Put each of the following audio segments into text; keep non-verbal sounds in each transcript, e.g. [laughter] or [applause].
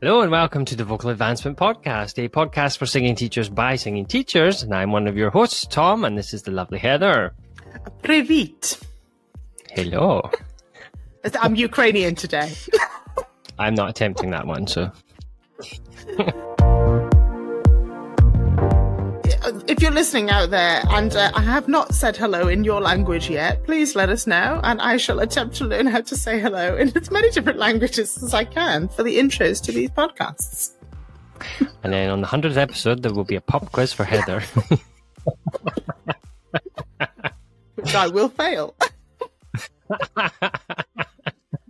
Hello and welcome to the Vocal Advancement Podcast, a podcast for singing teachers by singing teachers. And I'm one of your hosts, Tom, and this is the lovely Heather. Privit. Hello. I'm Ukrainian today. [laughs] I'm not attempting that one, so. [laughs] if you're listening out there and uh, I have not said hello in your language yet, please let us know and I shall attempt to learn how to say hello in as many different languages as I can for the intros to these podcasts. [laughs] And then on the 100th episode, there will be a pop quiz for Heather. [laughs] Which I will fail. [laughs]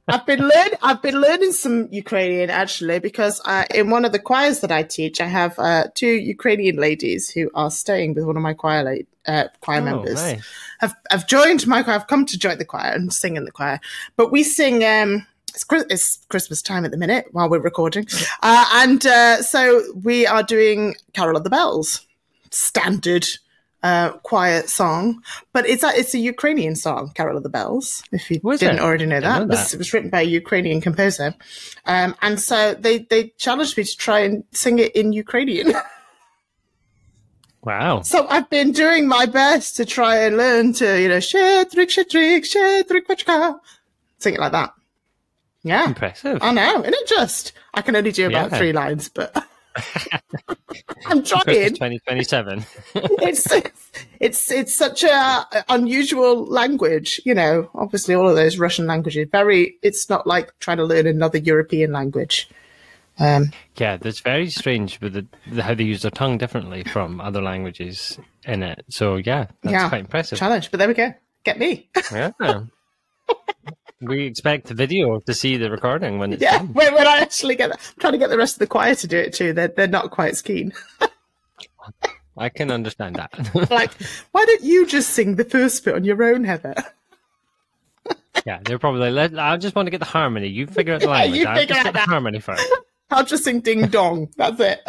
I've been learn I've been learning some Ukrainian actually because uh, in one of the choirs that I teach, I have uh, two Ukrainian ladies who are staying with one of my choir la- uh, choir Oh, members. nice. Have have joined my choir. I've come to join the choir and sing in the choir. But we sing. Um, it's, it's Christmas time at the minute while we're recording, uh, and uh, so we are doing "Carol of the Bells," standard uh, choir song, but it's a, it's a Ukrainian song, "Carol of the Bells." If you Was didn't it? already know that, know It was- that. it was written by a Ukrainian composer, um, and so they they challenged me to try and sing it in Ukrainian. [laughs] Wow. So I've been doing my best to try and learn to, you know, shetrik, shetrik, shetrik, wachka. Sing it like that. Yeah. Impressive. I know, isn't it just? I can only do about Yeah. three lines, but [laughs] [laughs] I'm Christmas trying. 2027. [laughs] It's, it's, it's such a unusual language, you know, obviously all of those Russian languages, very, it's not like trying to learn another European language. Um, yeah, that's very strange with the, the, how they use their tongue differently from other languages in it. So, yeah, that's Yeah. quite impressive. challenge, but there we go. Get me. Yeah. [laughs] we expect the video to see the recording when it's Yeah, done. when, when I actually get that, I'm trying to get the rest of the choir to do it too. They're they're not quite as keen. I can understand that. [laughs] like, why don't you just sing the first bit on your own, Heather? yeah, they're probably like, "Let- I just want to get the harmony. You figure out the [laughs] Yeah, language. you I'll figure just out the harmony first. [laughs] I'll just sing ding dong. That's it.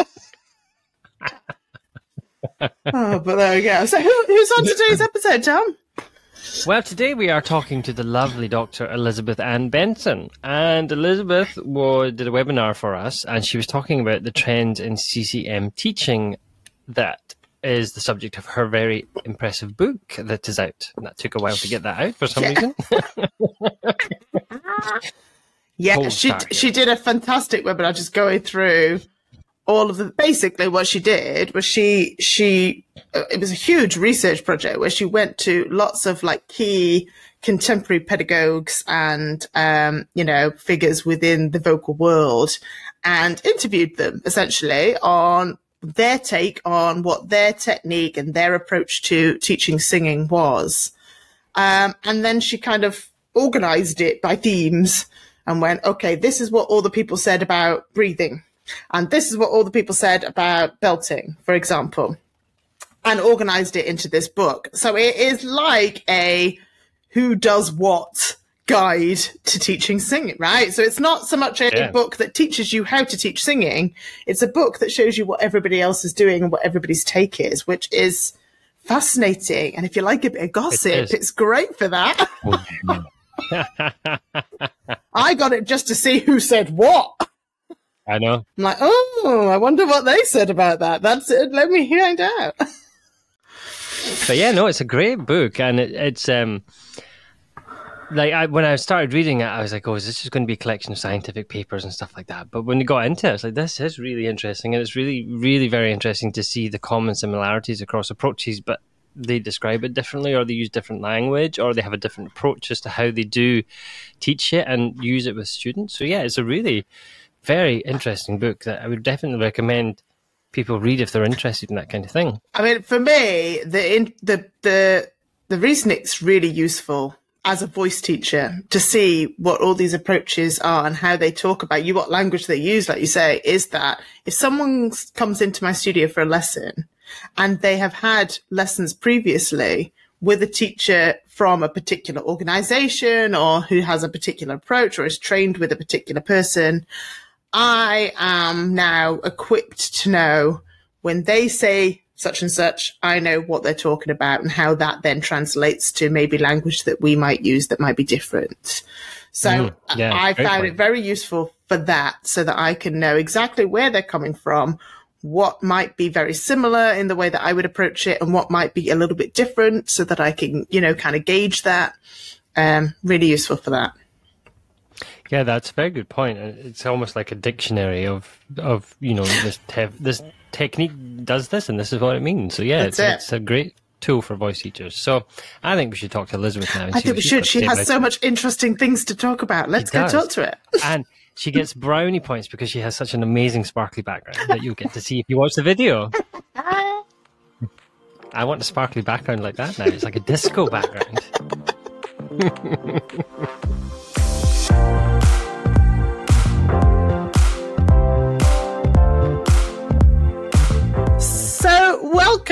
oh, but there we go. So who, who's on today's episode, Tom? Well, today we are talking to the lovely Dr. Elizabeth Ann Benson. And Elizabeth wa- did a webinar for us, and she was talking about the trends in CCM teaching that is the subject of her very impressive book that is out. And that took a while to get that out for some reason. [laughs] Yeah, Cold she she did a fantastic webinar just going through all of the basically what she did was she she uh, it was a huge research project where she went to lots of like key contemporary pedagogues and um you know figures within the vocal world and interviewed them essentially on their take on what their technique and their approach to teaching singing was um, and then she kind of organized it by themes and went, okay, this is what all the people said about breathing. And this is what all the people said about belting, for example, and organized it into this book. So it is like a who does what guide to teaching singing, right? So it's not so much a Yeah. book that teaches you how to teach singing. It's a book that shows you what everybody else is doing and what everybody's take is, which is fascinating. And if you like a bit of gossip, is. it's great for that. [laughs] I got it just to see who said what. I know. I'm like, oh, I wonder what they said about that. That's it. Let me find out. [laughs] But yeah, no, it's a great book, and it, it's um, like I, when I started reading it, I was like, "Oh, is this just going to be a collection of scientific papers and stuff like that?" But when you got into it, it's like this is really interesting, and it's really, really very interesting to see the common similarities across approaches, but they describe it differently, or they use different language, or they have a different approach as to how they do teach it and use it with students. So yeah, it's a really very interesting book that I would definitely recommend people read if they're interested in that kind of thing. I mean, for me, the in, the the the reason it's really useful as a voice teacher to see what all these approaches are and how they talk about you, what language they use, like you say, is that if someone comes into my studio for a lesson and they have had lessons previously with a teacher from a particular organization or who has a particular approach or is trained with a particular person, I am now equipped to know when they say such and such, I know what they're talking about and how that then translates to maybe language that we might use that might be different. So Mm, yeah, I found point. it very useful for that so that I can know exactly where they're coming from, what might be very similar in the way that I would approach it and what might be a little bit different so that I can, you know, kind of gauge that. Um, really useful for that. Yeah, that's a very good point. Uh, it's almost like a dictionary of of you know this te- this technique does this and this is what it means. So yeah, it's, it. it's a great tool for voice teachers. So I think we should talk to Elizabeth now. I think we should. She has so much interesting things to talk about. Let's go talk to it. [laughs] and she gets brownie points because she has such an amazing sparkly background that you'll get to see if you watch the video. I want a sparkly background like that now. It's like a disco background. [laughs]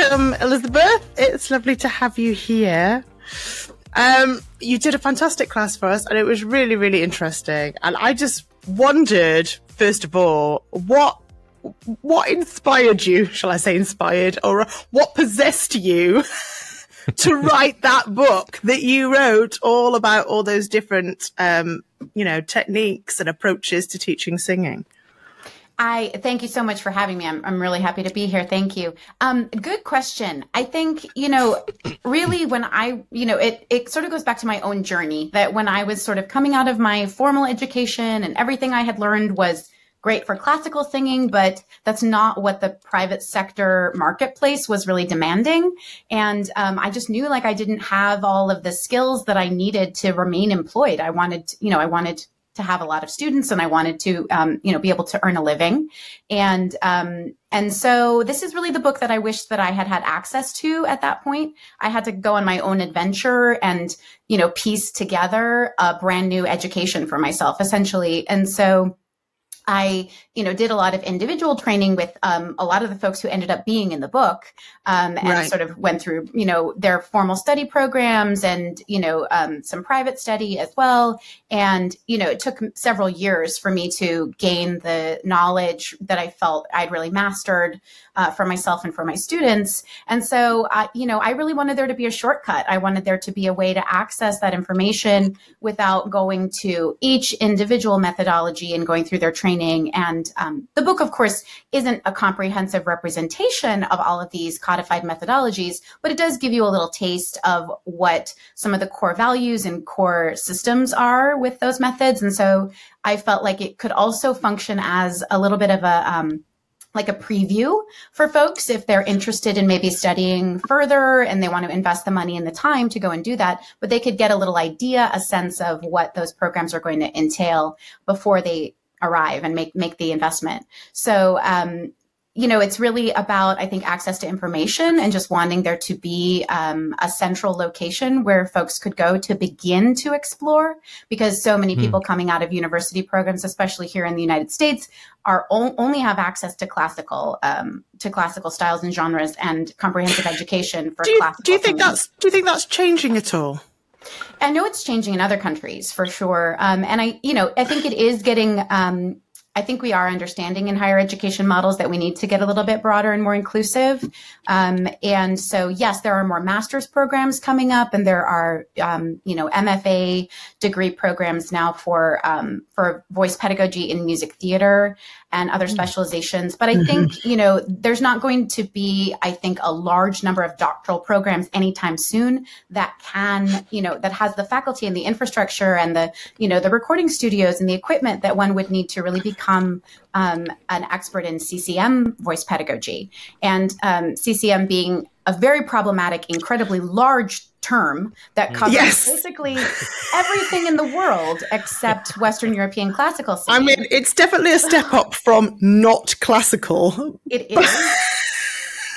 welcome, Elizabeth. It's lovely to have you here. Um, you did a fantastic class for us, and it was really, really interesting. And I just wondered, first of all, what what inspired you? Shall I say inspired, or what possessed you [laughs] to write that book that you wrote, all about all those different, um, you know, techniques and approaches to teaching singing? I thank you so much for having me. I'm, I'm really happy to be here. Thank you. Um, good question. I think, you know, really when I, you know, it, it sort of goes back to my own journey that when I was sort of coming out of my formal education and everything I had learned was great for classical singing, but that's not what the private sector marketplace was really demanding. And um, I just knew like I didn't have all of the skills that I needed to remain employed. I wanted, you know, I wanted to have a lot of students and I wanted to, um, you know, be able to earn a living. And, um, and so this is really the book that I wish that I had had access to at that point. I had to go on my own adventure and, you know, piece together a brand new education for myself essentially. And so, I, you know, did a lot of individual training with um, a lot of the folks who ended up being in the book, um, and right. sort of went through, you know, their formal study programs and you know um, some private study as well. And you know, it took several years for me to gain the knowledge that I felt I'd really mastered uh, for myself and for my students. And so, uh, you know, I really wanted there to be a shortcut. I wanted there to be a way to access that information without going to each individual methodology and going through their training. And um, the book, of course, isn't a comprehensive representation of all of these codified methodologies, but it does give you a little taste of what some of the core values and core systems are with those methods. And so I felt like it could also function as a little bit of a um, like a preview for folks if they're interested in maybe studying further and they want to invest the money and the time to go and do that but they could get a little idea a sense of what those programs are going to entail before they arrive and make make the investment so um, you know, it's really about, I think, access to information and just wanting there to be um, a central location where folks could go to begin to explore because so many mm. people coming out of university programs, especially here in the United States, are o- only have access to classical um, to classical styles and genres and comprehensive education for do you, classical. Do you think that's do you think that's changing at all? I know it's changing in other countries for sure, um, and I, you know, I think it is getting um, I think we are understanding in higher education models that we need to get a little bit broader and more inclusive. Um, and so, yes, there are more master's programs coming up, and there are, um, you know, MFA degree programs now for um, for voice pedagogy in music theater and other mm. specializations. But I mm-hmm. think, you know, there's not going to be, I think, a large number of doctoral programs anytime soon that can, you know, that has the faculty and the infrastructure and the, you know, the recording studios and the equipment that one would need to really become um, an expert in CCM voice pedagogy. And um, CCM being a very problematic, incredibly large term that hmm. covers yes. basically everything in the world except Western European classical singing. I mean, it's definitely a step up from not classical. It [laughs] is.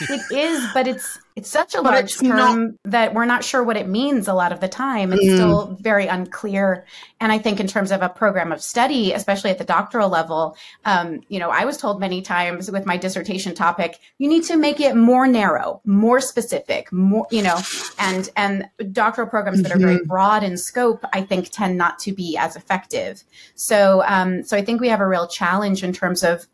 It is, but it's it's such a but large term not... that we're not sure what it means a lot of the time. It's mm. still very unclear. And I think in terms of a program of study, especially at the doctoral level, um, you know, I was told many times with my dissertation topic, you need to make it more narrow, more specific, more, you know, and and doctoral programs that are very mm-hmm. broad in scope, I think, tend not to be as effective. So um, so I think we have a real challenge in terms of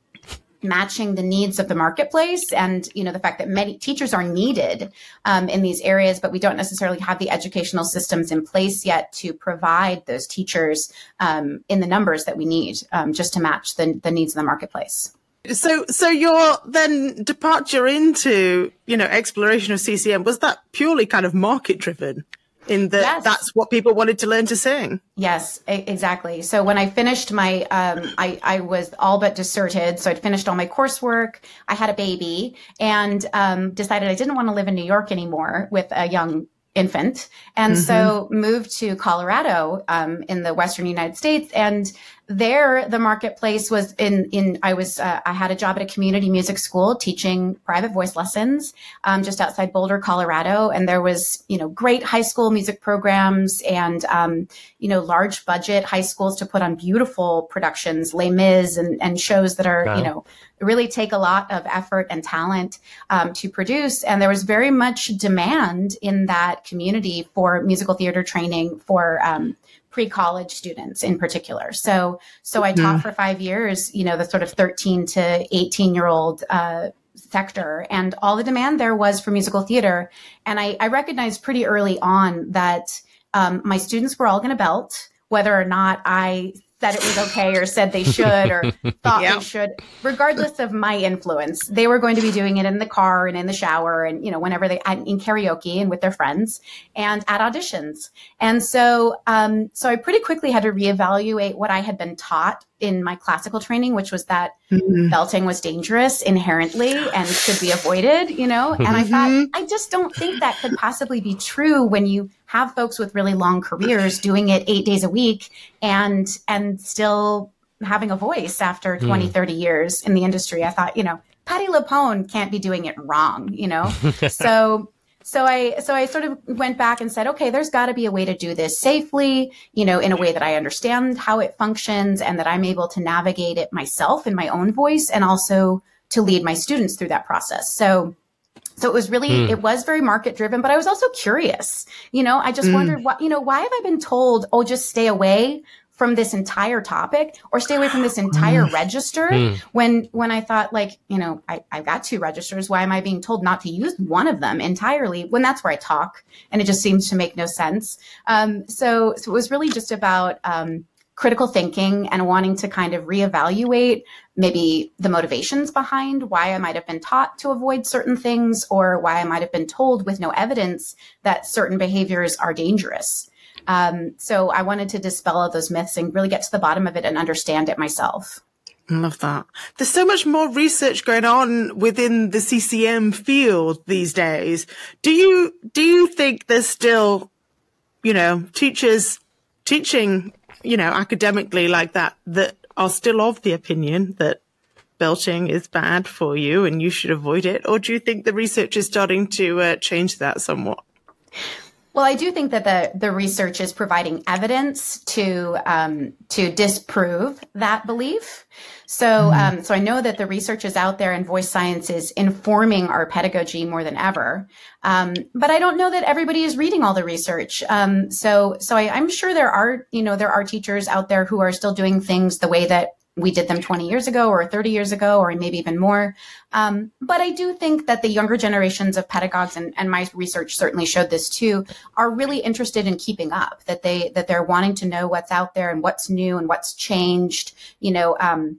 matching the needs of the marketplace and you know the fact that many teachers are needed um, in these areas but we don't necessarily have the educational systems in place yet to provide those teachers um, in the numbers that we need um, just to match the, the needs of the marketplace. So so your then departure into you know exploration of ccm was that purely kind of market driven in that yes. that's what people wanted to learn to sing. Yes, exactly. So when I finished my, um, I, I was all but deserted. So I'd finished all my coursework. I had a baby and um, decided I didn't want to live in New York anymore with a young infant and mm-hmm. so moved to colorado um, in the western united states and there the marketplace was in in i was uh, i had a job at a community music school teaching private voice lessons um, just outside boulder colorado and there was you know great high school music programs and um, you know large budget high schools to put on beautiful productions les mis and, and shows that are wow. you know really take a lot of effort and talent um, to produce and there was very much demand in that community for musical theater training for um, pre-college students in particular. So, so I taught mm. for five years, you know, the sort of 13 to 18 year old, uh, sector and all the demand there was for musical theater. And I, I recognized pretty early on that, um, my students were all going to belt, whether or not I said it was okay or said they should or [laughs] thought they should regardless of my influence they were going to be doing it in the car and in the shower and you know whenever they in karaoke and with their friends and at auditions and so um so i pretty quickly had to reevaluate what i had been taught in my classical training, which was that mm-hmm. belting was dangerous inherently and should be avoided, you know? And I thought, mm-hmm. I just don't think that could possibly be true when you have folks with really long careers doing it eight days a week and, and still having a voice after 20, mm. 30 years in the industry. I thought, you know, Patti LuPone can't be doing it wrong, you know? [laughs] so, so I so I sort of went back and said, okay, there's got to be a way to do this safely, you know, in a way that I understand how it functions and that I'm able to navigate it myself in my own voice and also to lead my students through that process. So so it was really, mm. it was very market driven, but I was also curious. You know, I just mm. wondered what, you know, why have I been told, oh, just stay away from this entire topic or stay away from this entire mm. register mm. when when i thought like you know I, i've got two registers why am i being told not to use one of them entirely when that's where i talk and it just seems to make no sense um, so, so it was really just about um, critical thinking and wanting to kind of reevaluate maybe the motivations behind why I might have been taught to avoid certain things or why I might have been told with no evidence that certain behaviors are dangerous. Um, so I wanted to dispel all those myths and really get to the bottom of it and understand it myself. Love that. There's so much more research going on within the CCM field these days. Do you, do you think there's still, you know, teachers teaching, you know, academically like that, that are still of the opinion that belting is bad for you and you should avoid it? Or do you think the research is starting to uh, change that somewhat? Well, I do think that the the research is providing evidence to um, to disprove that belief. So, mm-hmm. um, so I know that the research is out there, and voice science is informing our pedagogy more than ever. Um, but I don't know that everybody is reading all the research. Um, so, so I, I'm sure there are, you know, there are teachers out there who are still doing things the way that we did them 20 years ago or 30 years ago or maybe even more. Um, but I do think that the younger generations of pedagogues and, and my research certainly showed this too are really interested in keeping up that they that they're wanting to know what's out there and what's new and what's changed. You know, um,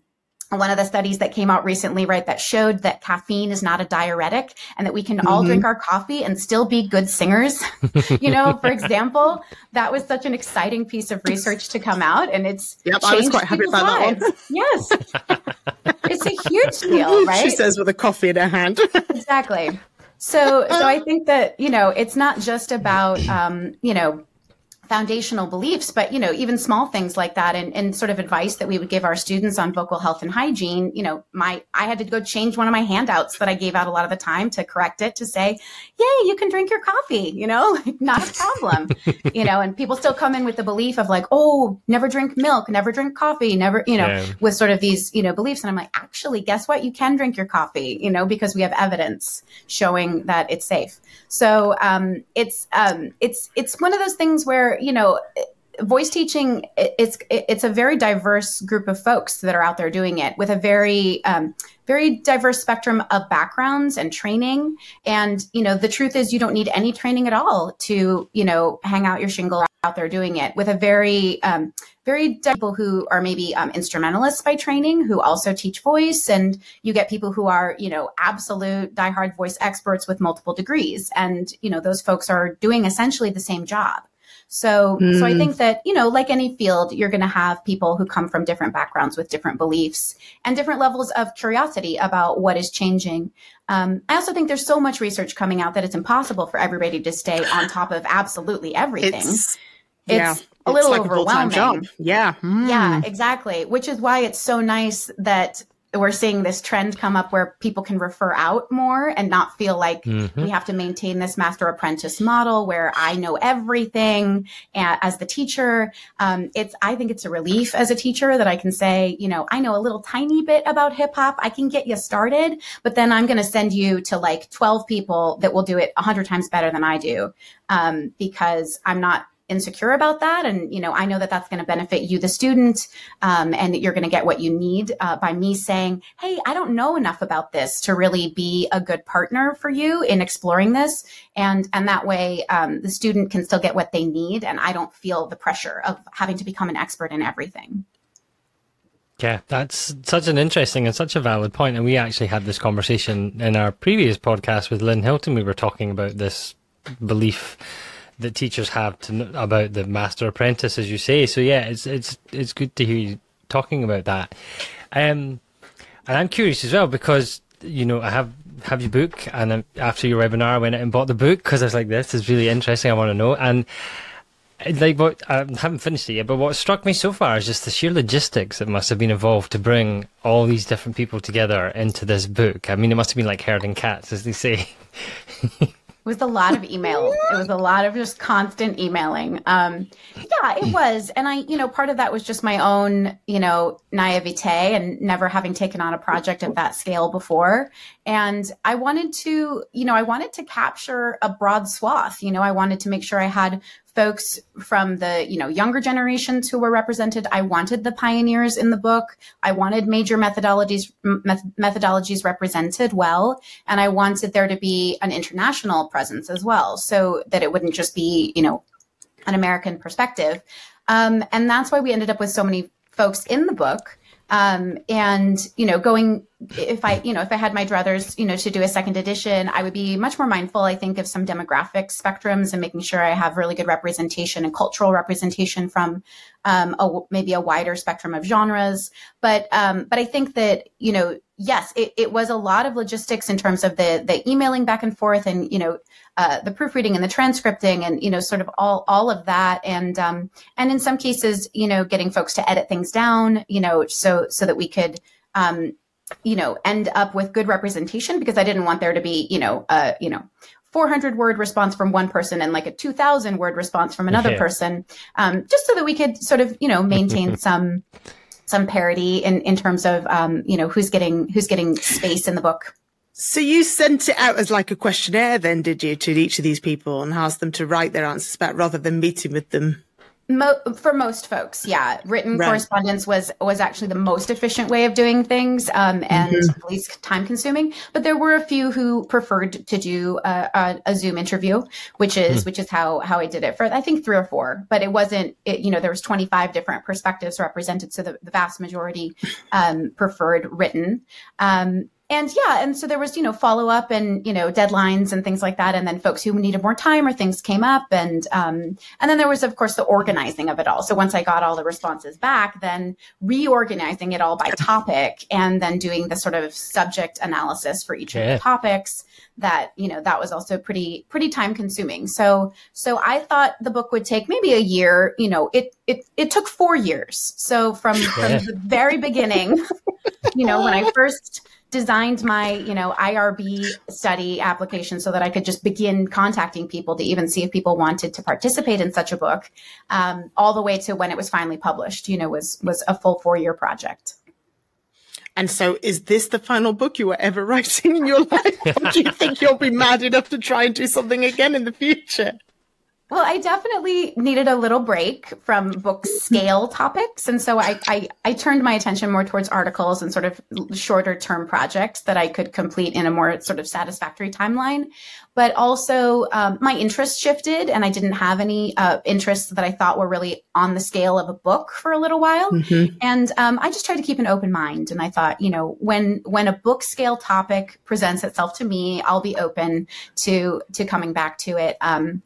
one of the studies that came out recently, right, that showed that caffeine is not a diuretic and that we can mm-hmm. all drink our coffee and still be good singers. [laughs] you know, for example, that was such an exciting piece of research to come out and it's yep, I was quite happy about lives. that one. yes. [laughs] it's a huge deal, right? She says with a coffee in her hand. [laughs] exactly. So, so I think that, you know, it's not just about, um, you know, foundational beliefs, but you know, even small things like that and, and sort of advice that we would give our students on vocal health and hygiene, you know, my I had to go change one of my handouts that I gave out a lot of the time to correct it to say, Yay, you can drink your coffee, you know, [laughs] not a problem. you know, and people still come in with the belief of like, oh, never drink milk, never drink coffee, never, you know, yeah. with sort of these, you know, beliefs. And I'm like, actually, guess what? You can drink your coffee, you know, because we have evidence showing that it's safe. So um it's um it's it's one of those things where you know, voice teaching it's it's a very diverse group of folks that are out there doing it with a very um, very diverse spectrum of backgrounds and training. And you know the truth is you don't need any training at all to you know hang out your shingle out there doing it with a very um, very people who are maybe um, instrumentalists by training who also teach voice. And you get people who are you know absolute diehard voice experts with multiple degrees. And you know those folks are doing essentially the same job so, mm. so I hmm. think that, you know, like any field, you're going to have people who come from different backgrounds with different beliefs and different levels of curiosity about what is changing. Um, I also think there's so much research coming out that it's impossible for everybody to stay on [sighs] top of absolutely everything. It's, it's yeah, a little like overwhelming. A yeah. Mm. Yeah, exactly. Which is why it's so nice that we're seeing this trend come up where people can refer out more and not feel like mm-hmm. we have to maintain this master apprentice model where I know everything as the teacher. Um, it's, I think it's a relief as a teacher that I can say, you know, I know a little tiny bit about hip hop. I can get you started, but then I'm going to send you to like 12 people that will do it a hundred times better than I do. Um, because I'm not insecure about that and you know i know that that's going to benefit you the student um, and that you're going to get what you need uh, by me saying hey i don't know enough about this to really be a good partner for you in exploring this and and that way um, the student can still get what they need and i don't feel the pressure of having to become an expert in everything yeah, that's such an interesting and such a valid point. And we actually had this conversation in our previous podcast with Lynn Hilton. We were talking about this belief that teachers have to about the master apprentice, as you say. So yeah, it's it's it's good to hear you talking about that. Um, and I'm curious as well because you know I have have your book, and after your webinar, I went out and bought the book because I was like, this is really interesting. I want to know and. Like what I haven't finished it yet, but what struck me so far is just the sheer logistics that must have been involved to bring all these different people together into this book. I mean, it must have been like herding cats, as they say. [laughs] was a lot of email. it was a lot of just constant emailing. Um, yeah, it was. And I, you know, part of that was just my own, you know, naivete and never having taken on a project of that scale before. And I wanted to, you know, I wanted to capture a broad swath. You know, I wanted to make sure I had folks from the you know younger generations who were represented. I wanted the pioneers in the book. I wanted major methodologies met- methodologies represented well and i wanted there to be an international presence as well so that it wouldn't just be you know an american perspective. Um, and that's why we ended up with so many folks in the book um, and you know going if I, you know, if I had my druthers, you know, to do a second edition, I would be much more mindful, I think, of some demographic spectrums and making sure I have really good representation and cultural representation from um, a, maybe a wider spectrum of genres. But um, but I think that you know, yes, it, it, was a lot of logistics in terms of the the emailing back and forth, and you know, uh, the proofreading and the transcripting, and you know, sort of all all of that, and um, and in some cases, you know, getting folks to edit things down, you know, so so that we could um, you know, end up with good representation because I didn't want there to be, you know, a, you know, 400 word response from one person and like a 2000 word response from another yeah. person, um, just so that we could sort of, you know, maintain [laughs] some, some parity in, in terms of, um, you know, who's getting, who's getting space in the book. So you sent it out as like a questionnaire then, did you, to each of these people and asked them to write their answers back rather than meeting with them? Mo- for most folks, yeah, written right. correspondence was was actually the most efficient way of doing things, um, and mm-hmm. least time consuming. But there were a few who preferred to do a, a, a Zoom interview, which is mm. which is how how I did it for I think three or four. But it wasn't, it, you know, there was twenty five different perspectives represented, so the, the vast majority um, preferred written. Um, and yeah, and so there was, you know, follow up and, you know, deadlines and things like that. And then folks who needed more time or things came up. And, um, and then there was, of course, the organizing of it all. So once I got all the responses back, then reorganizing it all by topic and then doing the sort of subject analysis for each yeah. of the topics that, you know, that was also pretty, pretty time consuming. So, so I thought the book would take maybe a year, you know, it, it, it took four years. So from, yeah. [laughs] from the very beginning, you know, when I first, designed my, you know, IRB study application so that I could just begin contacting people to even see if people wanted to participate in such a book, um, all the way to when it was finally published. You know, was was a full four year project. And so, is this the final book you were ever [laughs] writing in your life? or do you think you'll be mad enough to try and do something again in the future? Well, I definitely needed a little break from book scale topics. And so I, I, I, turned my attention more towards articles and sort of shorter term projects that I could complete in a more sort of satisfactory timeline. But also, um, my interest shifted and I didn't have any uh, interests that I thought were really on the scale of a book for a little while. Mm-hmm. And um, I just tried to keep an open mind. And I thought, you know, when when a book scale topic presents itself to me, I'll be open to to coming back to it. Um,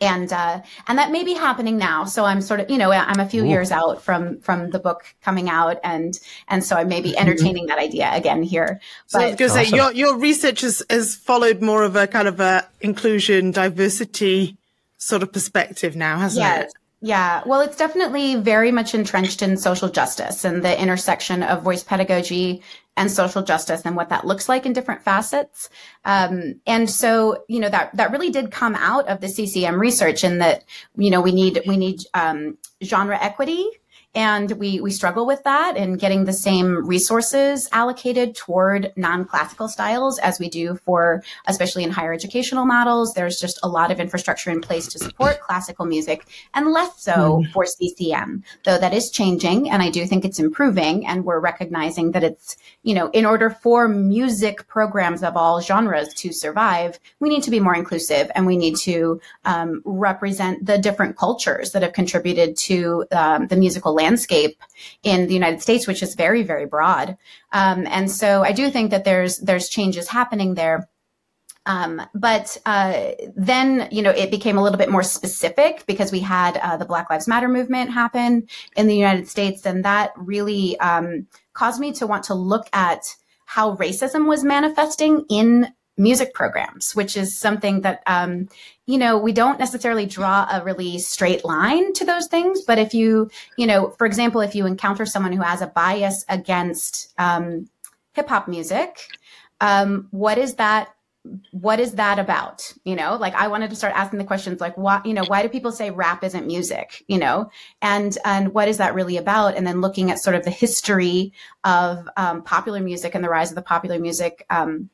and uh, and that may be happening now. So I'm sort of you know I'm a few Ooh. years out from from the book coming out, and and so I may be mm-hmm. entertaining that idea again here. But, so I was going to awesome. say your your research has, has followed more of a kind of a inclusion diversity sort of perspective now, hasn't yes. it? Yeah, well, it's definitely very much entrenched in social justice and the intersection of voice pedagogy and social justice and what that looks like in different facets. Um, and so, you know, that, that really did come out of the CCM research in that, you know, we need, we need, um, genre equity and we we struggle with that and getting the same resources allocated toward non-classical styles as we do for especially in higher educational models there's just a lot of infrastructure in place to support [clears throat] classical music and less so mm. for CCM though that is changing and I do think it's improving and we're recognizing that it's you know in order for music programs of all genres to survive we need to be more inclusive and we need to um, represent the different cultures that have contributed to um, the musical landscape landscape in the United States, which is very, very broad. Um, and so I do think that there's there's changes happening there. Um, but uh, then, you know, it became a little bit more specific because we had uh, the Black Lives Matter movement happen in the United States, and that really um, caused me to want to look at how racism was manifesting in music programs, which is something that, um, you know, we don't necessarily draw a really straight line to those things. But if you, you know, for example, if you encounter someone who has a bias against um, hip hop music, um, what is that? What is that about? You know, like I wanted to start asking the questions like, why, you know, why do people say rap isn't music? You know, and and what is that really about? And then looking at sort of the history of um, popular music and the rise of the popular music um,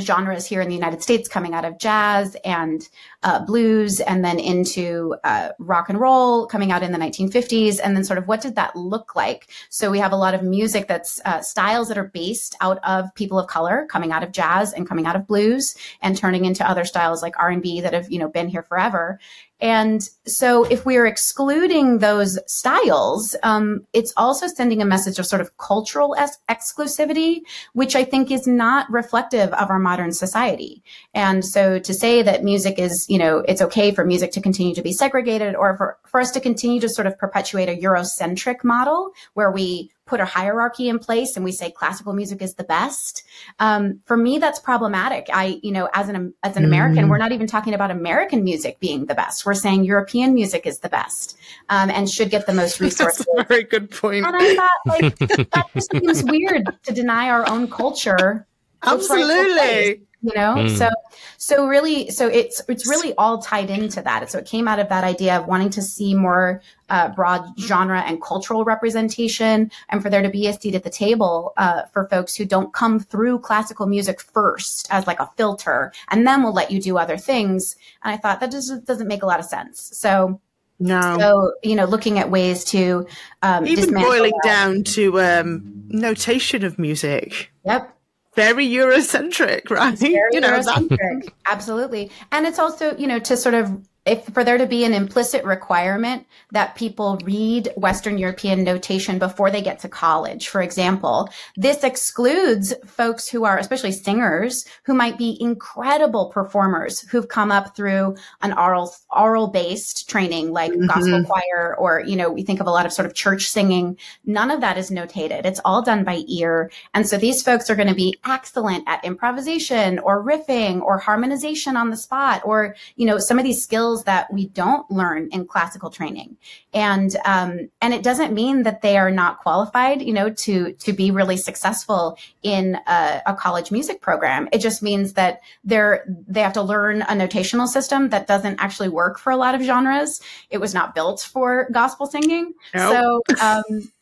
genres here in the United States coming out of jazz and uh, blues and then into uh, rock and roll coming out in the 1950s. And then sort of what did that look like? So we have a lot of music that's uh, styles that are based out of people of color coming out of jazz and coming out of blues and turning into other styles like R&B that have, you know, been here forever. And so if we're excluding those styles, um, it's also sending a message of sort of cultural ex- exclusivity, which I think is not reflective of our modern society. And so to say that music is, you know, it's okay for music to continue to be segregated or for, for us to continue to sort of perpetuate a Eurocentric model where we put a hierarchy in place and we say classical music is the best. Um, for me, that's problematic. I, you know, as an as an American, mm. we're not even talking about American music being the best. We're saying European music is the best um, and should get the most resources. [laughs] That's a very good point. And I thought, like, [laughs] that just seems weird to deny our own culture. Absolutely you know mm. so so really so it's it's really all tied into that so it came out of that idea of wanting to see more uh, broad genre and cultural representation and for there to be a seat at the table uh, for folks who don't come through classical music first as like a filter and then we'll let you do other things and i thought that just doesn't make a lot of sense so no. So, you know, looking at ways to um, even boiling that. down to um, notation of music. Yep very Eurocentric, [laughs] right? Very you know, Eurocentric. Absolutely. And it's also, you know, to sort of if for there to be an implicit requirement that people read Western European notation before they get to college, for example, this excludes folks who are, especially singers, who might be incredible performers who've come up through an oral, oral based training like mm-hmm. gospel choir, or, you know, we think of a lot of sort of church singing. None of that is notated. It's all done by ear. And so these folks are going to be excellent at improvisation or riffing or harmonization on the spot or, you know, some of these skills skills that we don't learn in classical training. And, um, and it doesn't mean that they are not qualified, you know, to, to be really successful in a, a college music program. It just means that they're, they have to learn a notational system that doesn't actually work for a lot of genres. It was not built for gospel singing. Nope. So, um,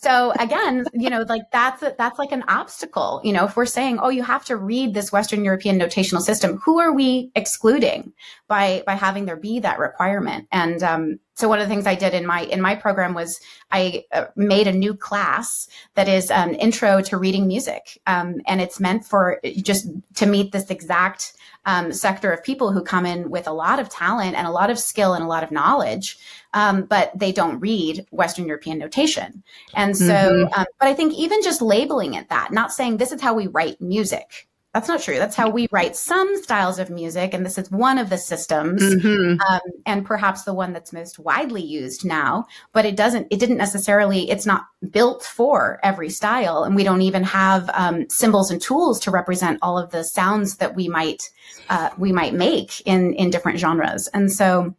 so again, you know, like that's a, that's like an obstacle. You know, if we're saying, oh, you have to read this Western European notational system, who are we excluding by by having there be that requirement? And um, so one of the things I did in my in my program was I uh, made a new class that is an intro to reading music, um, and it's meant for just to meet this exact um, sector of people who come in with a lot of talent and a lot of skill and a lot of knowledge, um, but they don't read Western European notation. And so, mm-hmm. um, but I think even just labeling it that, not saying this is how we write music. That's not true. That's how we write some styles of music, and this is one of the systems, mm-hmm. um, and perhaps the one that's most widely used now. But it doesn't. It didn't necessarily. It's not built for every style, and we don't even have um, symbols and tools to represent all of the sounds that we might uh, we might make in in different genres. And so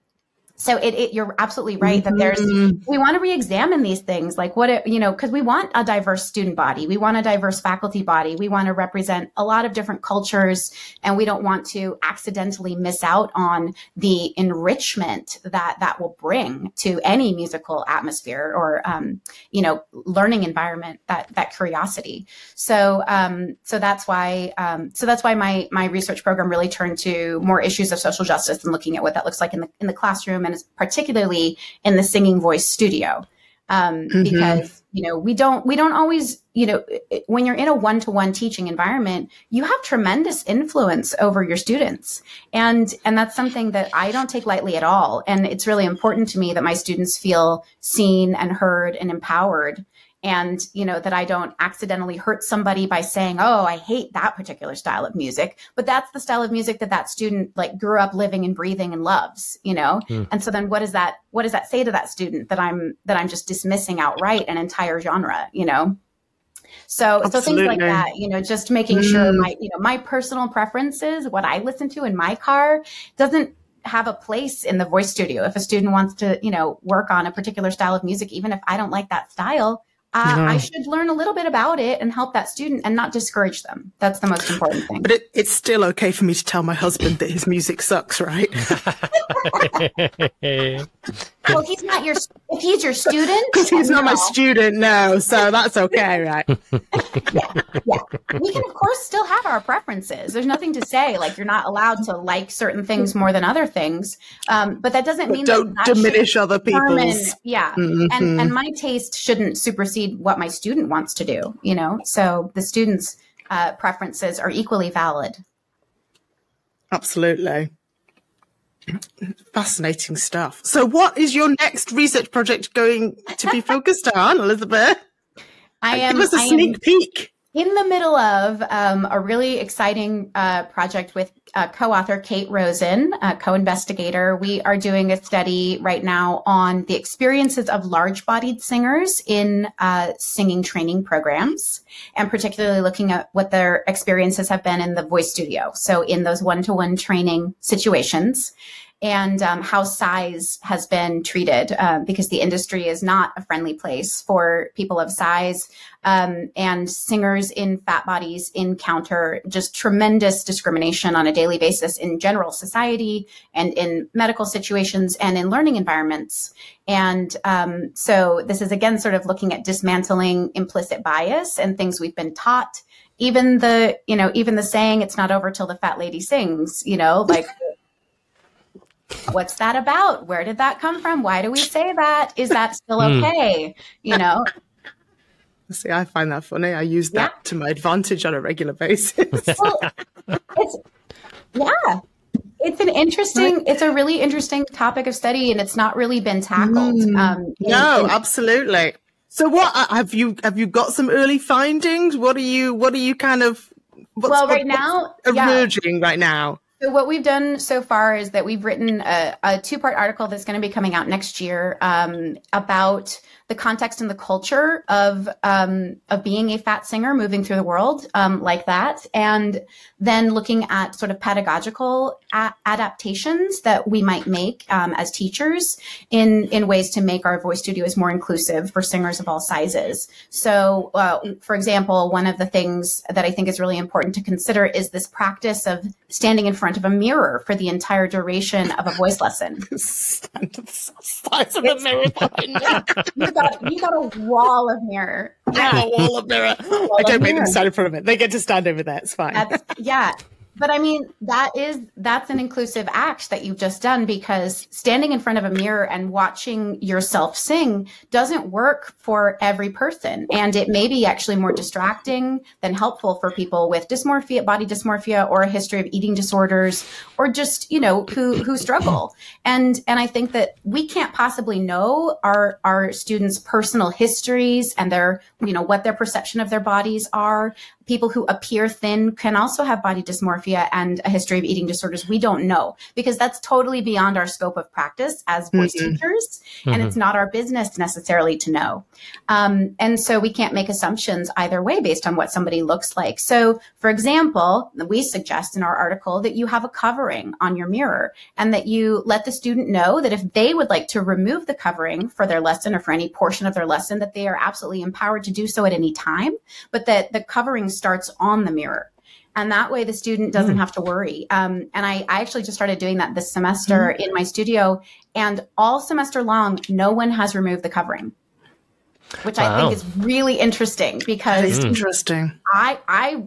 so it, it, you're absolutely right that there's mm-hmm. we want to re-examine these things like what it, you know because we want a diverse student body. We want a diverse faculty body. We want to represent a lot of different cultures and we don't want to accidentally miss out on the enrichment that that will bring to any musical atmosphere or um, you know learning environment that that curiosity. So um, so that's why um, so that's why my my research program really turned to more issues of social justice and looking at what that looks like in the in the classroom and particularly in the singing voice studio. Um, mm-hmm. because you know we don't we don't always you know when you're in a one-to-one teaching environment you have tremendous influence over your students and and that's something that i don't take lightly at all and it's really important to me that my students feel seen and heard and empowered and you know that i don't accidentally hurt somebody by saying oh i hate that particular style of music but that's the style of music that that student like grew up living and breathing and loves you know mm. and so then what does that what does that say to that student that i'm that i'm just dismissing outright an entire genre you know so, Absolutely. so things like that, you know, just making mm. sure my, you know, my personal preferences, what I listen to in my car doesn't have a place in the voice studio. If a student wants to, you know, work on a particular style of music, even if I don't like that style, uh, I should learn a little bit about it and help that student and not discourage them. That's the most important thing. But it, it's still okay for me to tell my husband that his music sucks, right? [laughs] [laughs] well, he's not your. If he's your student, because he's not my student, no. So that's okay, right? [laughs] yeah, yeah. We can of course still have our preferences. There's nothing to say like you're not allowed to like certain things more than other things. Um, but that doesn't but mean don't that diminish other people's. Yeah, mm-hmm. and and my taste shouldn't supersede what my student wants to do. You know, so the students' uh, preferences are equally valid. Absolutely. Fascinating stuff. So, what is your next research project going to be focused on, Elizabeth? I am. Give us a I sneak am, peek in the middle of um, a really exciting uh, project with uh, co-author Kate Rosen, uh, co-investigator. We are doing a study right now on the experiences of large-bodied singers in uh, singing training programs, and particularly looking at what their experiences have been in the voice studio. So in those one-to-one training situations and um, how size has been treated uh, because the industry is not a friendly place for people of size. Um, and singers in fat bodies encounter just tremendous discrimination on a daily basis in general society and in medical situations and in learning environments. And um, so this is again sort of looking at dismantling implicit bias and things we've been taught even the you know even the saying it's not over till the fat lady sings you know like what's that about? Where did that come from? Why do we say that? Is that still hmm. okay? You know? See, I find that funny. I use that yeah. to my advantage on a regular basis. [laughs] well, it's, yeah. It's an interesting, it's a really interesting topic of study and it's not really been tackled. Mm, um, no, in, absolutely. So what uh, have you, have you got some early findings? What are you, what are you kind of, well, right now, emerging yeah. right now? So what we've done so far is that we've written a, a two-part article that's going to be coming out next year um, about the context and the culture of um, of being a fat singer moving through the world um, like that, and then looking at sort of pedagogical a- adaptations that we might make um, as teachers in in ways to make our voice studios more inclusive for singers of all sizes. So, uh, for example, one of the things that I think is really important to consider is this practice of standing in front of a mirror for the entire duration of a voice lesson. [laughs] Stand the size of a mirror [laughs] got you got a wall of mirror. Yeah, a wall of mirror. I don't make them stand in front of it. They get to stand over there. It's fine. That's, yeah, but I mean, that is that's an inclusive act that you've just done because standing in front of a mirror and watching yourself sing doesn't work for every person. And it may be actually more distracting than helpful for people with dysmorphia, body dysmorphia, or a history of eating disorders, or just, you know, who who struggle. And and I think that we can't possibly know our our students' personal histories and their, you know, what their perception of their bodies are people who appear thin can also have body dysmorphia and a history of eating disorders. We don't know because that's totally beyond our scope of practice as voice mm-hmm. teachers. Mm-hmm. And it's not our business necessarily to know. Um, and so we can't make assumptions either way based on what somebody looks like. So, for example, we suggest in our article that you have a covering on your mirror and that you let the student know that if they would like to remove the covering for their lesson or for any portion of their lesson, that they are absolutely empowered to do so at any time, but that the covering starts on the mirror. And that way the student doesn't mm. have to worry. Um, and I, I, actually just started doing that this semester mm. in my studio. And all semester long, no one has removed the covering which wow. I think is really interesting because it's interesting. I I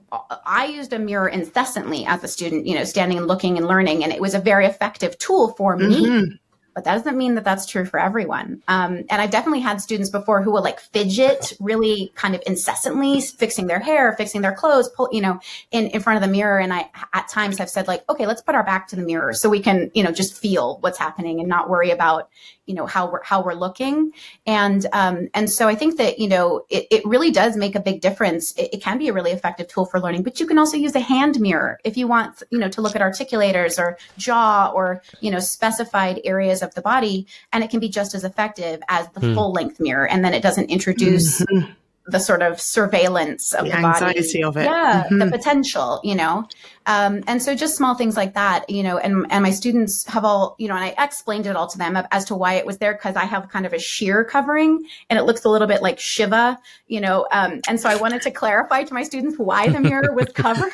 I used a mirror incessantly as a student, you know, standing and looking and learning, and it was a very effective tool for me mm-hmm but that doesn't mean that that's true for everyone. Um, and I've definitely had students before who will like fidget really kind of incessantly, fixing their hair, fixing their clothes, pull, you know, in, in front of the mirror. And I at times have said like, okay, let's put our back to the mirror so we can, you know, just feel what's happening and not worry about, you know how we're how we're looking and um, and so i think that you know it, it really does make a big difference it, it, can be a really effective tool for learning but you can also use a hand mirror if you want you know to look at articulators or jaw or you know specified areas of the body and it can be just as effective as the mm. full length mirror and then it doesn't introduce mm-hmm the sort of surveillance of the, the anxiety body. of it. Yeah, mm-hmm. the potential, you know. Um, and so just small things like that, you know, and, and my students have all, you know, and I explained it all to them as to why it was there because I have kind of a sheer covering and it looks a little bit like Shiva, you know. Um, and so I wanted to clarify to my students why the mirror was [laughs] covered.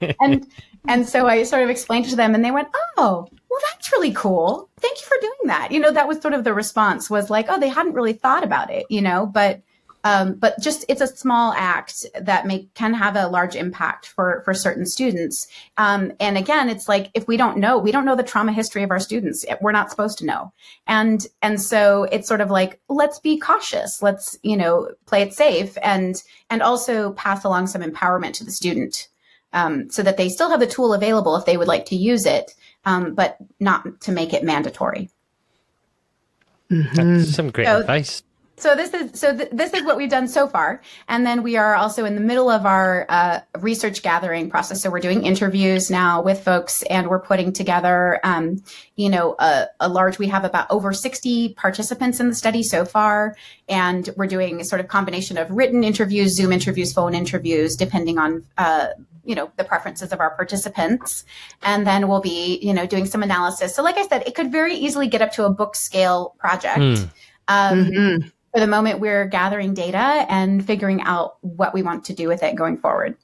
[laughs] and and so I sort of explained it to them and they went, Oh, well, that's really cool. Thank you for doing that. You know, that was sort of the response was like, oh, they hadn't really thought about it, you know, but um, but just it's a small act that may can have a large impact for for certain students. Um, and again, it's like if we don't know, we don't know the trauma history of our students. We're not supposed to know. And and so it's sort of like let's be cautious. Let's you know play it safe and and also pass along some empowerment to the student. Um, so that they still have the tool available if they would like to use it, um, but not to make it mandatory. Mm-hmm. some great so, advice so this is so th- this is what we've done so far. And then we are also in the middle of our uh, research gathering process. So we're doing interviews now with folks and we're putting together um, you know a, a, large we have about over 60 participants in the study so far. And we're doing a sort of combination of written interviews zoom interviews phone interviews depending on uh, you know the preferences of our participants. And then we'll be you know doing some analysis. So like i said it could very easily get up to a book scale project. Mm. um, mm-hmm for the moment, we're gathering data and figuring out what we want to do with it going forward.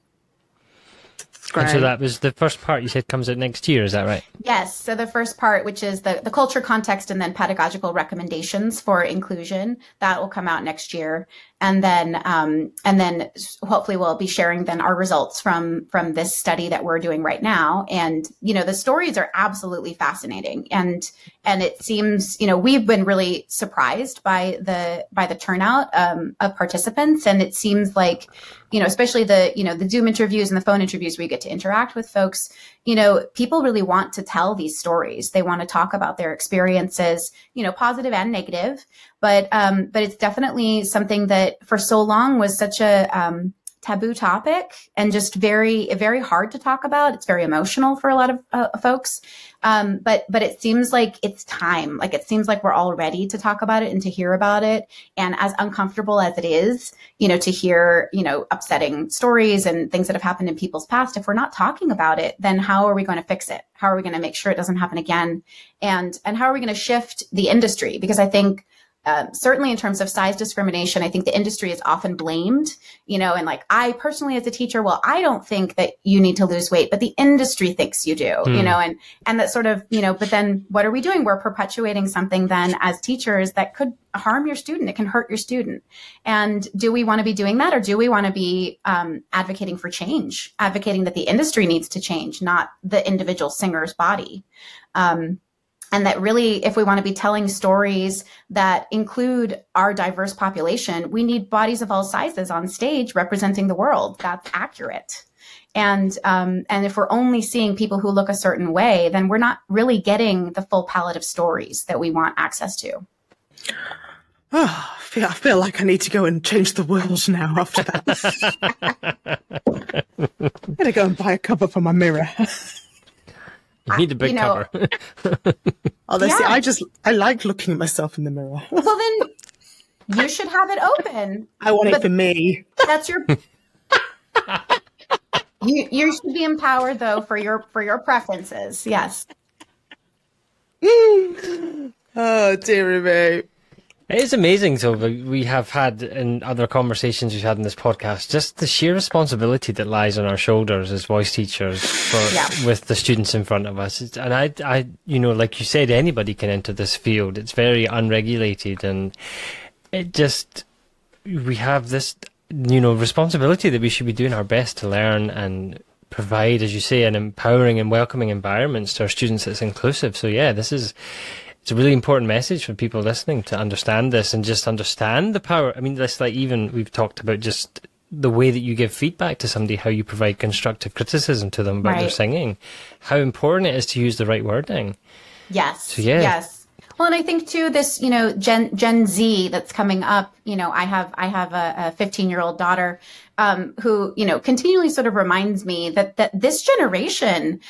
And so that was the first part you said comes out next year, is that right? Yes. So the first part, which is the, the culture context and then pedagogical recommendations for inclusion, that will come out next year and then um, and then hopefully we'll be sharing then our results from from this study that we're doing right now and you know the stories are absolutely fascinating and and it seems you know we've been really surprised by the by the turnout um, of participants. And it seems like you know especially the you know the zoom interviews and the phone interviews you get to interact with folks you know people really want to tell these stories. They want to talk about their experiences you know positive and negative. But um, but it's definitely something that for so long was such a um, taboo topic and just very very hard to talk about. It's very emotional for a lot of uh, folks. Um, but but it seems like it's time. Like it seems like we're all ready to talk about it and to hear about it. And as uncomfortable as it is, you know, to hear you know upsetting stories and things that have happened in people's past, if we're not talking about it, then how are we going to fix it? How are we going to make sure it doesn't happen again? And and how are we going to shift the industry? Because I think uh, certainly in terms of size discrimination, I think the industry is often blamed, you know, and like I personally as a teacher, well, I don't think that you need to lose weight, but the industry thinks you do, mm. you hmm. know, and, and that sort of, you know, but then what are we doing? We're perpetuating something then as teachers that could harm your student. It can hurt your student. And do we want to be doing that or do we want to be um, advocating for change, advocating that the industry needs to change, not the individual singer's body? Um, and that really if we want to be telling stories that include our diverse population we need bodies of all sizes on stage representing the world that's accurate and um, and if we're only seeing people who look a certain way then we're not really getting the full palette of stories that we want access to oh, I, feel, I feel like I need to go and change the world now after that. I'm going to go and buy a cover for my mirror. [laughs] You need a big you know, cover. [laughs] oh, yeah. see, I just I like looking at myself in the mirror. well, then [laughs] you should have it open. I want but it for me. That's your. [laughs] you you should be empowered though for your for your preferences. Yes. oh dear me. It is amazing. So we have had in other conversations we've had in this podcast, just the sheer responsibility that lies on our shoulders as voice teachers for yeah. with the students in front of us. And I, I, you know, like you said, anybody can enter this field. It's very unregulated, and it just we have this, you know, responsibility that we should be doing our best to learn and provide, as you say, an empowering and welcoming environments to our students that's inclusive. So yeah, this is it's a really important message for people listening to understand this and just understand the power. I mean, that's like even we've talked about just the way that you give feedback to somebody, how you provide constructive criticism to them about right. their singing, how important it is to use the right wording. Yes. So, yeah. Yes. Well, and I think too, this, you know, Gen, Gen Z that's coming up, you know, I have, I have a 15 year old daughter, um, who, you know, continually sort of reminds me that, that this generation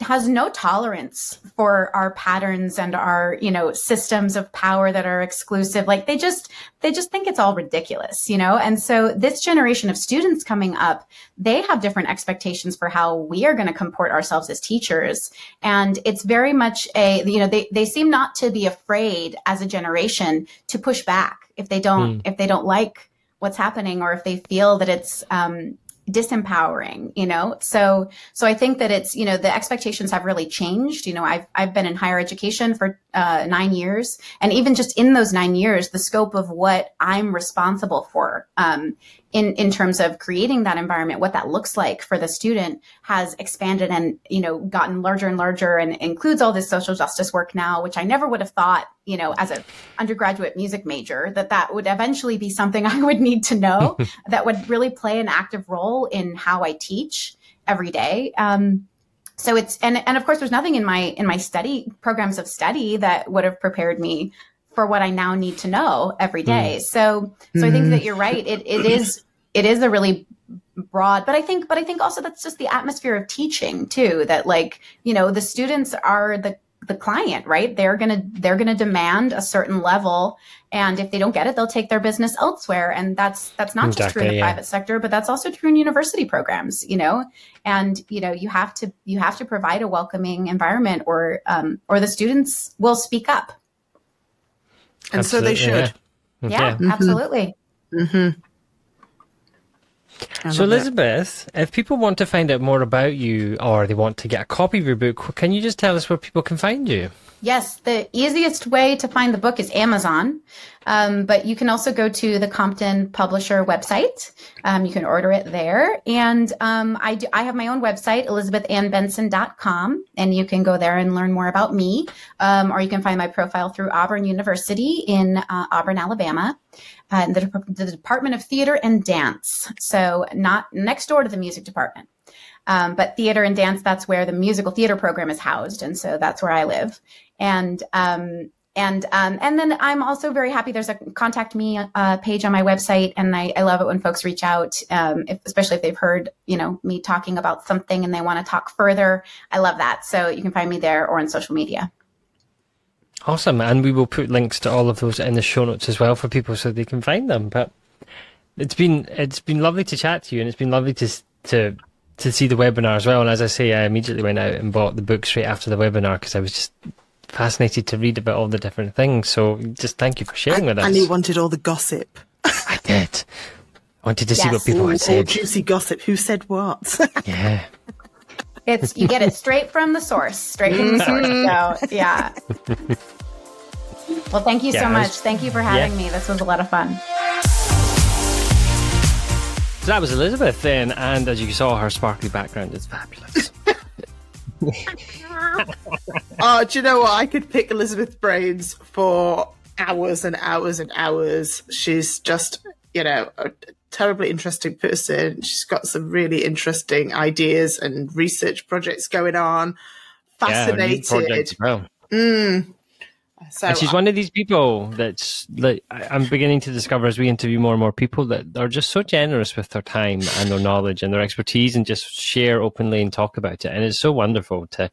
has no tolerance for our patterns and our you know systems of power that are exclusive. Like they just they just think it's all ridiculous you know? And so this generation of students coming up they have different expectations for how we are going to comport ourselves as teachers. And it's very much a you know they they seem not to be afraid as a generation to push back if they don't mm. if they don't like what's happening or if they feel that it's um, disempowering you know? So so i think that it's you know the expectations have really changed. You know i've i've been in higher education for uh, nine years. And even just in those nine years the scope of what i'm responsible for um, in in terms of creating that environment what that looks like for the student has expanded and you know gotten larger and larger and includes all this social justice work now which i never would have thought you know as an undergraduate music major that that would eventually be something [laughs] i would need to know [laughs] that would really play an active role in how i teach every day. Um, so it's and and of course there's nothing in my in my study programs of study that would have prepared me for what I now need to know every day. Mm. So, so mm-hmm. I think that you're right. It, it is, it is a really broad, but I think, but I think also that's just the atmosphere of teaching too, that like, you know, the students are the, the client, right? They're going to, they're going to demand a certain level. And if they don't get it, they'll take their business elsewhere. And that's, that's not exactly, just true in the yeah. private sector, but that's also true in university programs, you know? And, you know, you have to, you have to provide a welcoming environment or, um, or the students will speak up and absolutely, so they should. Yeah, yeah mm-hmm. absolutely. Mm-hmm. So, Elizabeth, that. if people want to find out more about you or they want to get a copy of your book, can you just tell us where people can find you? Yes, the easiest way to find the book is Amazon, um, but you can also go to the Compton Publisher website. Um, you can order it there. And um, I, do, I have my own website, elizabethannbenson.com, and you can go there and learn more about me. Um, or you can find my profile through Auburn University in uh, Auburn, Alabama, uh, the, the Department of Theater and Dance. So, not next door to the music department. Um, but theater and dance, that's where the musical theater program is housed. And so that's where I live. And, um, and um, and then I'm also very happy. There's a contact me uh, page on my website, and I, I love it when folks reach out, um, if, especially if they've heard you know me talking about something and they want to talk further. I love that. So you can find me there or on social media. Awesome, and we will put links to all of those in the show notes as well for people so they can find them. But it's been it's been lovely to chat to you, and it's been lovely to to to see the webinar as well. And as I say, I immediately went out and bought the book straight after the webinar because I was just fascinated to read about all the different things. So just thank you for sharing with us. And he wanted all the gossip. I did. I Wanted to see what people All, had all said. juicy gossip. Who said what? [laughs] Yeah. It's you get it straight from the source, straight from the source. Mm. So yeah. [laughs] Well, thank you Yeah, so much. was- Thank you for having yeah. me. This was a lot of fun. So that was Elizabeth then, and as you saw, her sparkly background is fabulous. oh, [laughs] [laughs] do you know what? I could pick Elizabeth brains for hours and hours and hours. She's just, you know, a terribly interesting person. She's got some really interesting ideas and research projects going on. Yeah, project Fascinated. as well. Mm. So And she's one of these people that's like I- I'm beginning to discover as we interview more and more people that are just so generous with their time and their knowledge and their expertise and just share openly and talk about it. And it's so wonderful to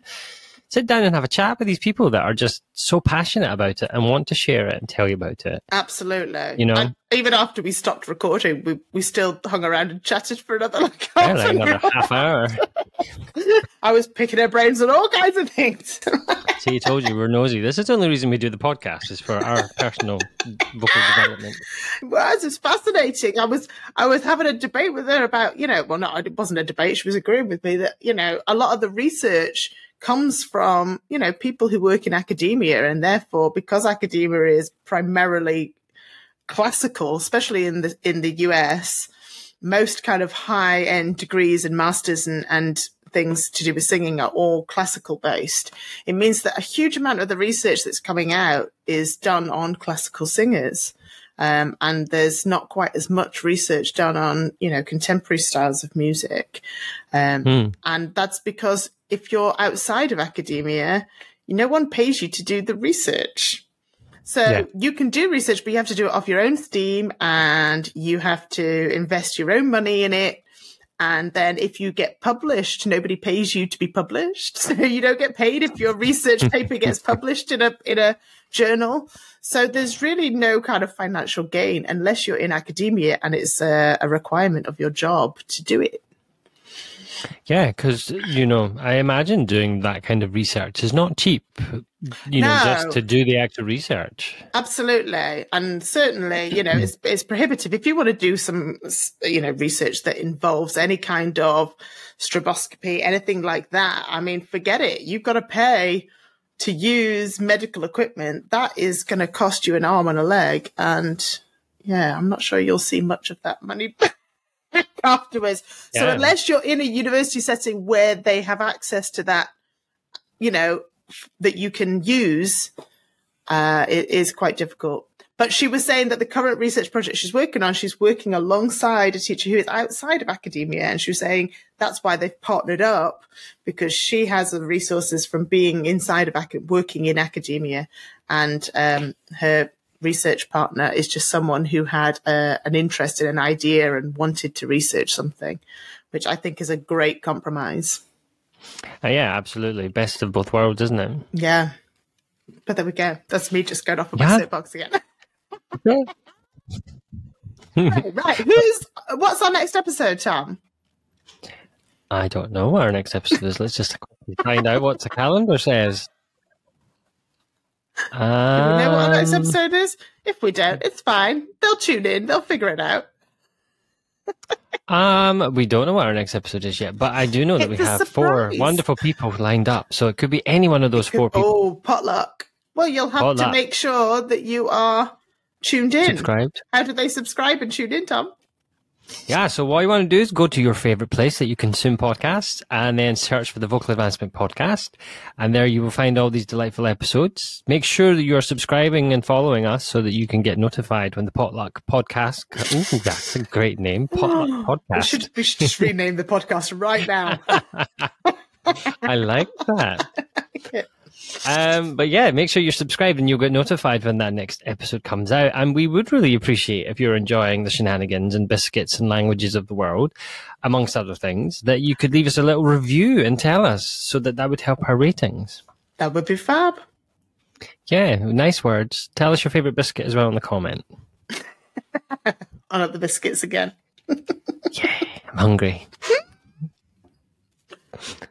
sit down and have a chat with these people that are just so passionate about it and want to share it and tell you about it. Absolutely. You know? And even after we stopped recording, we, we still hung around and chatted for another like Yeah, half like another hour. half hour. [laughs] I was picking her brains on all kinds of things. [laughs] See, you told you we're nosy. This is the only reason we do the podcast is for our personal vocal development. was it's fascinating. I was I was having a debate with her about you know well not it wasn't a debate. She was agreeing with me that you know a lot of the research comes from you know people who work in academia and therefore because academia is primarily classical, especially in the in the US, most kind of high end degrees and masters and and things to do with singing are all classical based. It means that a huge amount of the research that's coming out is done on classical singers. Um, and there's not quite as much research done on, you know, contemporary styles of music. Um, Hmm. and that's because if you're outside of academia, no one pays you to do the research. So Yeah. you can do research, but you have to do it off your own steam and you have to invest your own money in it. And then if you get published, nobody pays you to be published. [laughs] So you don't get paid if your research paper gets [laughs] published in a, in a journal. So there's really no kind of financial gain unless you're in academia and it's a, a requirement of your job to do it. Yeah, because you know, I imagine doing that kind of research is not cheap. You know, just to do the actual research. Absolutely, and certainly, you know, mm. it's it's prohibitive if you want to do some, you know, research that involves any kind of stroboscopy, anything like that. I mean, forget it. You've got to pay to use medical equipment. That is going to cost you an arm and a leg, and yeah, I'm not sure you'll see much of that money [laughs] [laughs] afterwards. So unless you're in a university setting where they have access to that, you know, that you can use uh, it is quite difficult. But she was saying that the current research project she's working on, she's working alongside a teacher who is outside of academia. And she was saying that's why they've partnered up because she has the resources from being inside of working in academia. And um, her research partner is just someone who had uh, an interest in an idea and wanted to research something, which I think is a great compromise. Uh, yeah, absolutely. Best of both worlds, isn't it? Yeah. But there we go. That's me just going off of Yeah. my soapbox again. [laughs] right, right. Who's what's our next episode, Tom? I don't know what our next episode is. Let's just find out what the calendar says. Do we know what our next Um, episode is? If we don't, it's fine. They'll tune in. They'll figure it out. Um, we don't know what our next episode is yet, but I do know that we It's a have four wonderful people lined up. So it could be any one of those four people Oh, potluck. Well, you'll have to make sure that you are tuned in. subscribed. How do they subscribe and tune in, Tom? Yeah, so what you want to do is go to your favorite place that you consume podcasts and then search for the Vocal Advancement Podcast. And there you will find all these delightful episodes. Make sure that you're subscribing and following us so that you can get notified when the Potluck Podcast. Ooh, that's a great name. Potluck [gasps] We Podcast. should, we should just rename the podcast right now. [laughs] I like that. [laughs] Um, but yeah, make sure you're subscribed and you'll get notified when that next episode comes out. And we would really appreciate if you're enjoying the shenanigans and biscuits and languages of the world, amongst other things, that you could leave us a little review and tell us so that that would help our ratings. that would be fab. Yeah, nice words. Tell us your favorite biscuit as well in the comment. [laughs] On up the biscuits again. [laughs] Yeah, I'm hungry.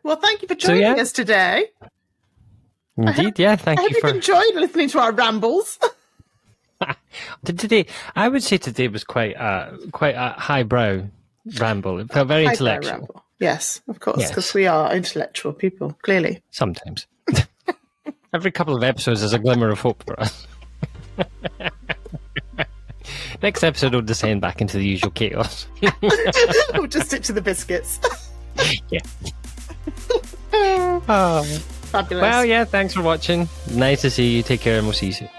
Well, thank you for So, joining yeah. us today. Indeed, yeah. Thank I hope you you've for enjoyed listening to our rambles. [laughs] [laughs] today. I would say today was quite a quite a highbrow ramble. It felt very Highbrow intellectual. ramble. Yes, of course, Yes. because we are intellectual people, clearly. Sometimes. [laughs] Every couple of episodes there's a glimmer of hope for us. Next episode will descend back into the usual chaos. we'll just stick to the biscuits. yeah. Oh. Fabulous. Well, yeah, thanks for watching. Nice to see you. Take care and we'll see you soon.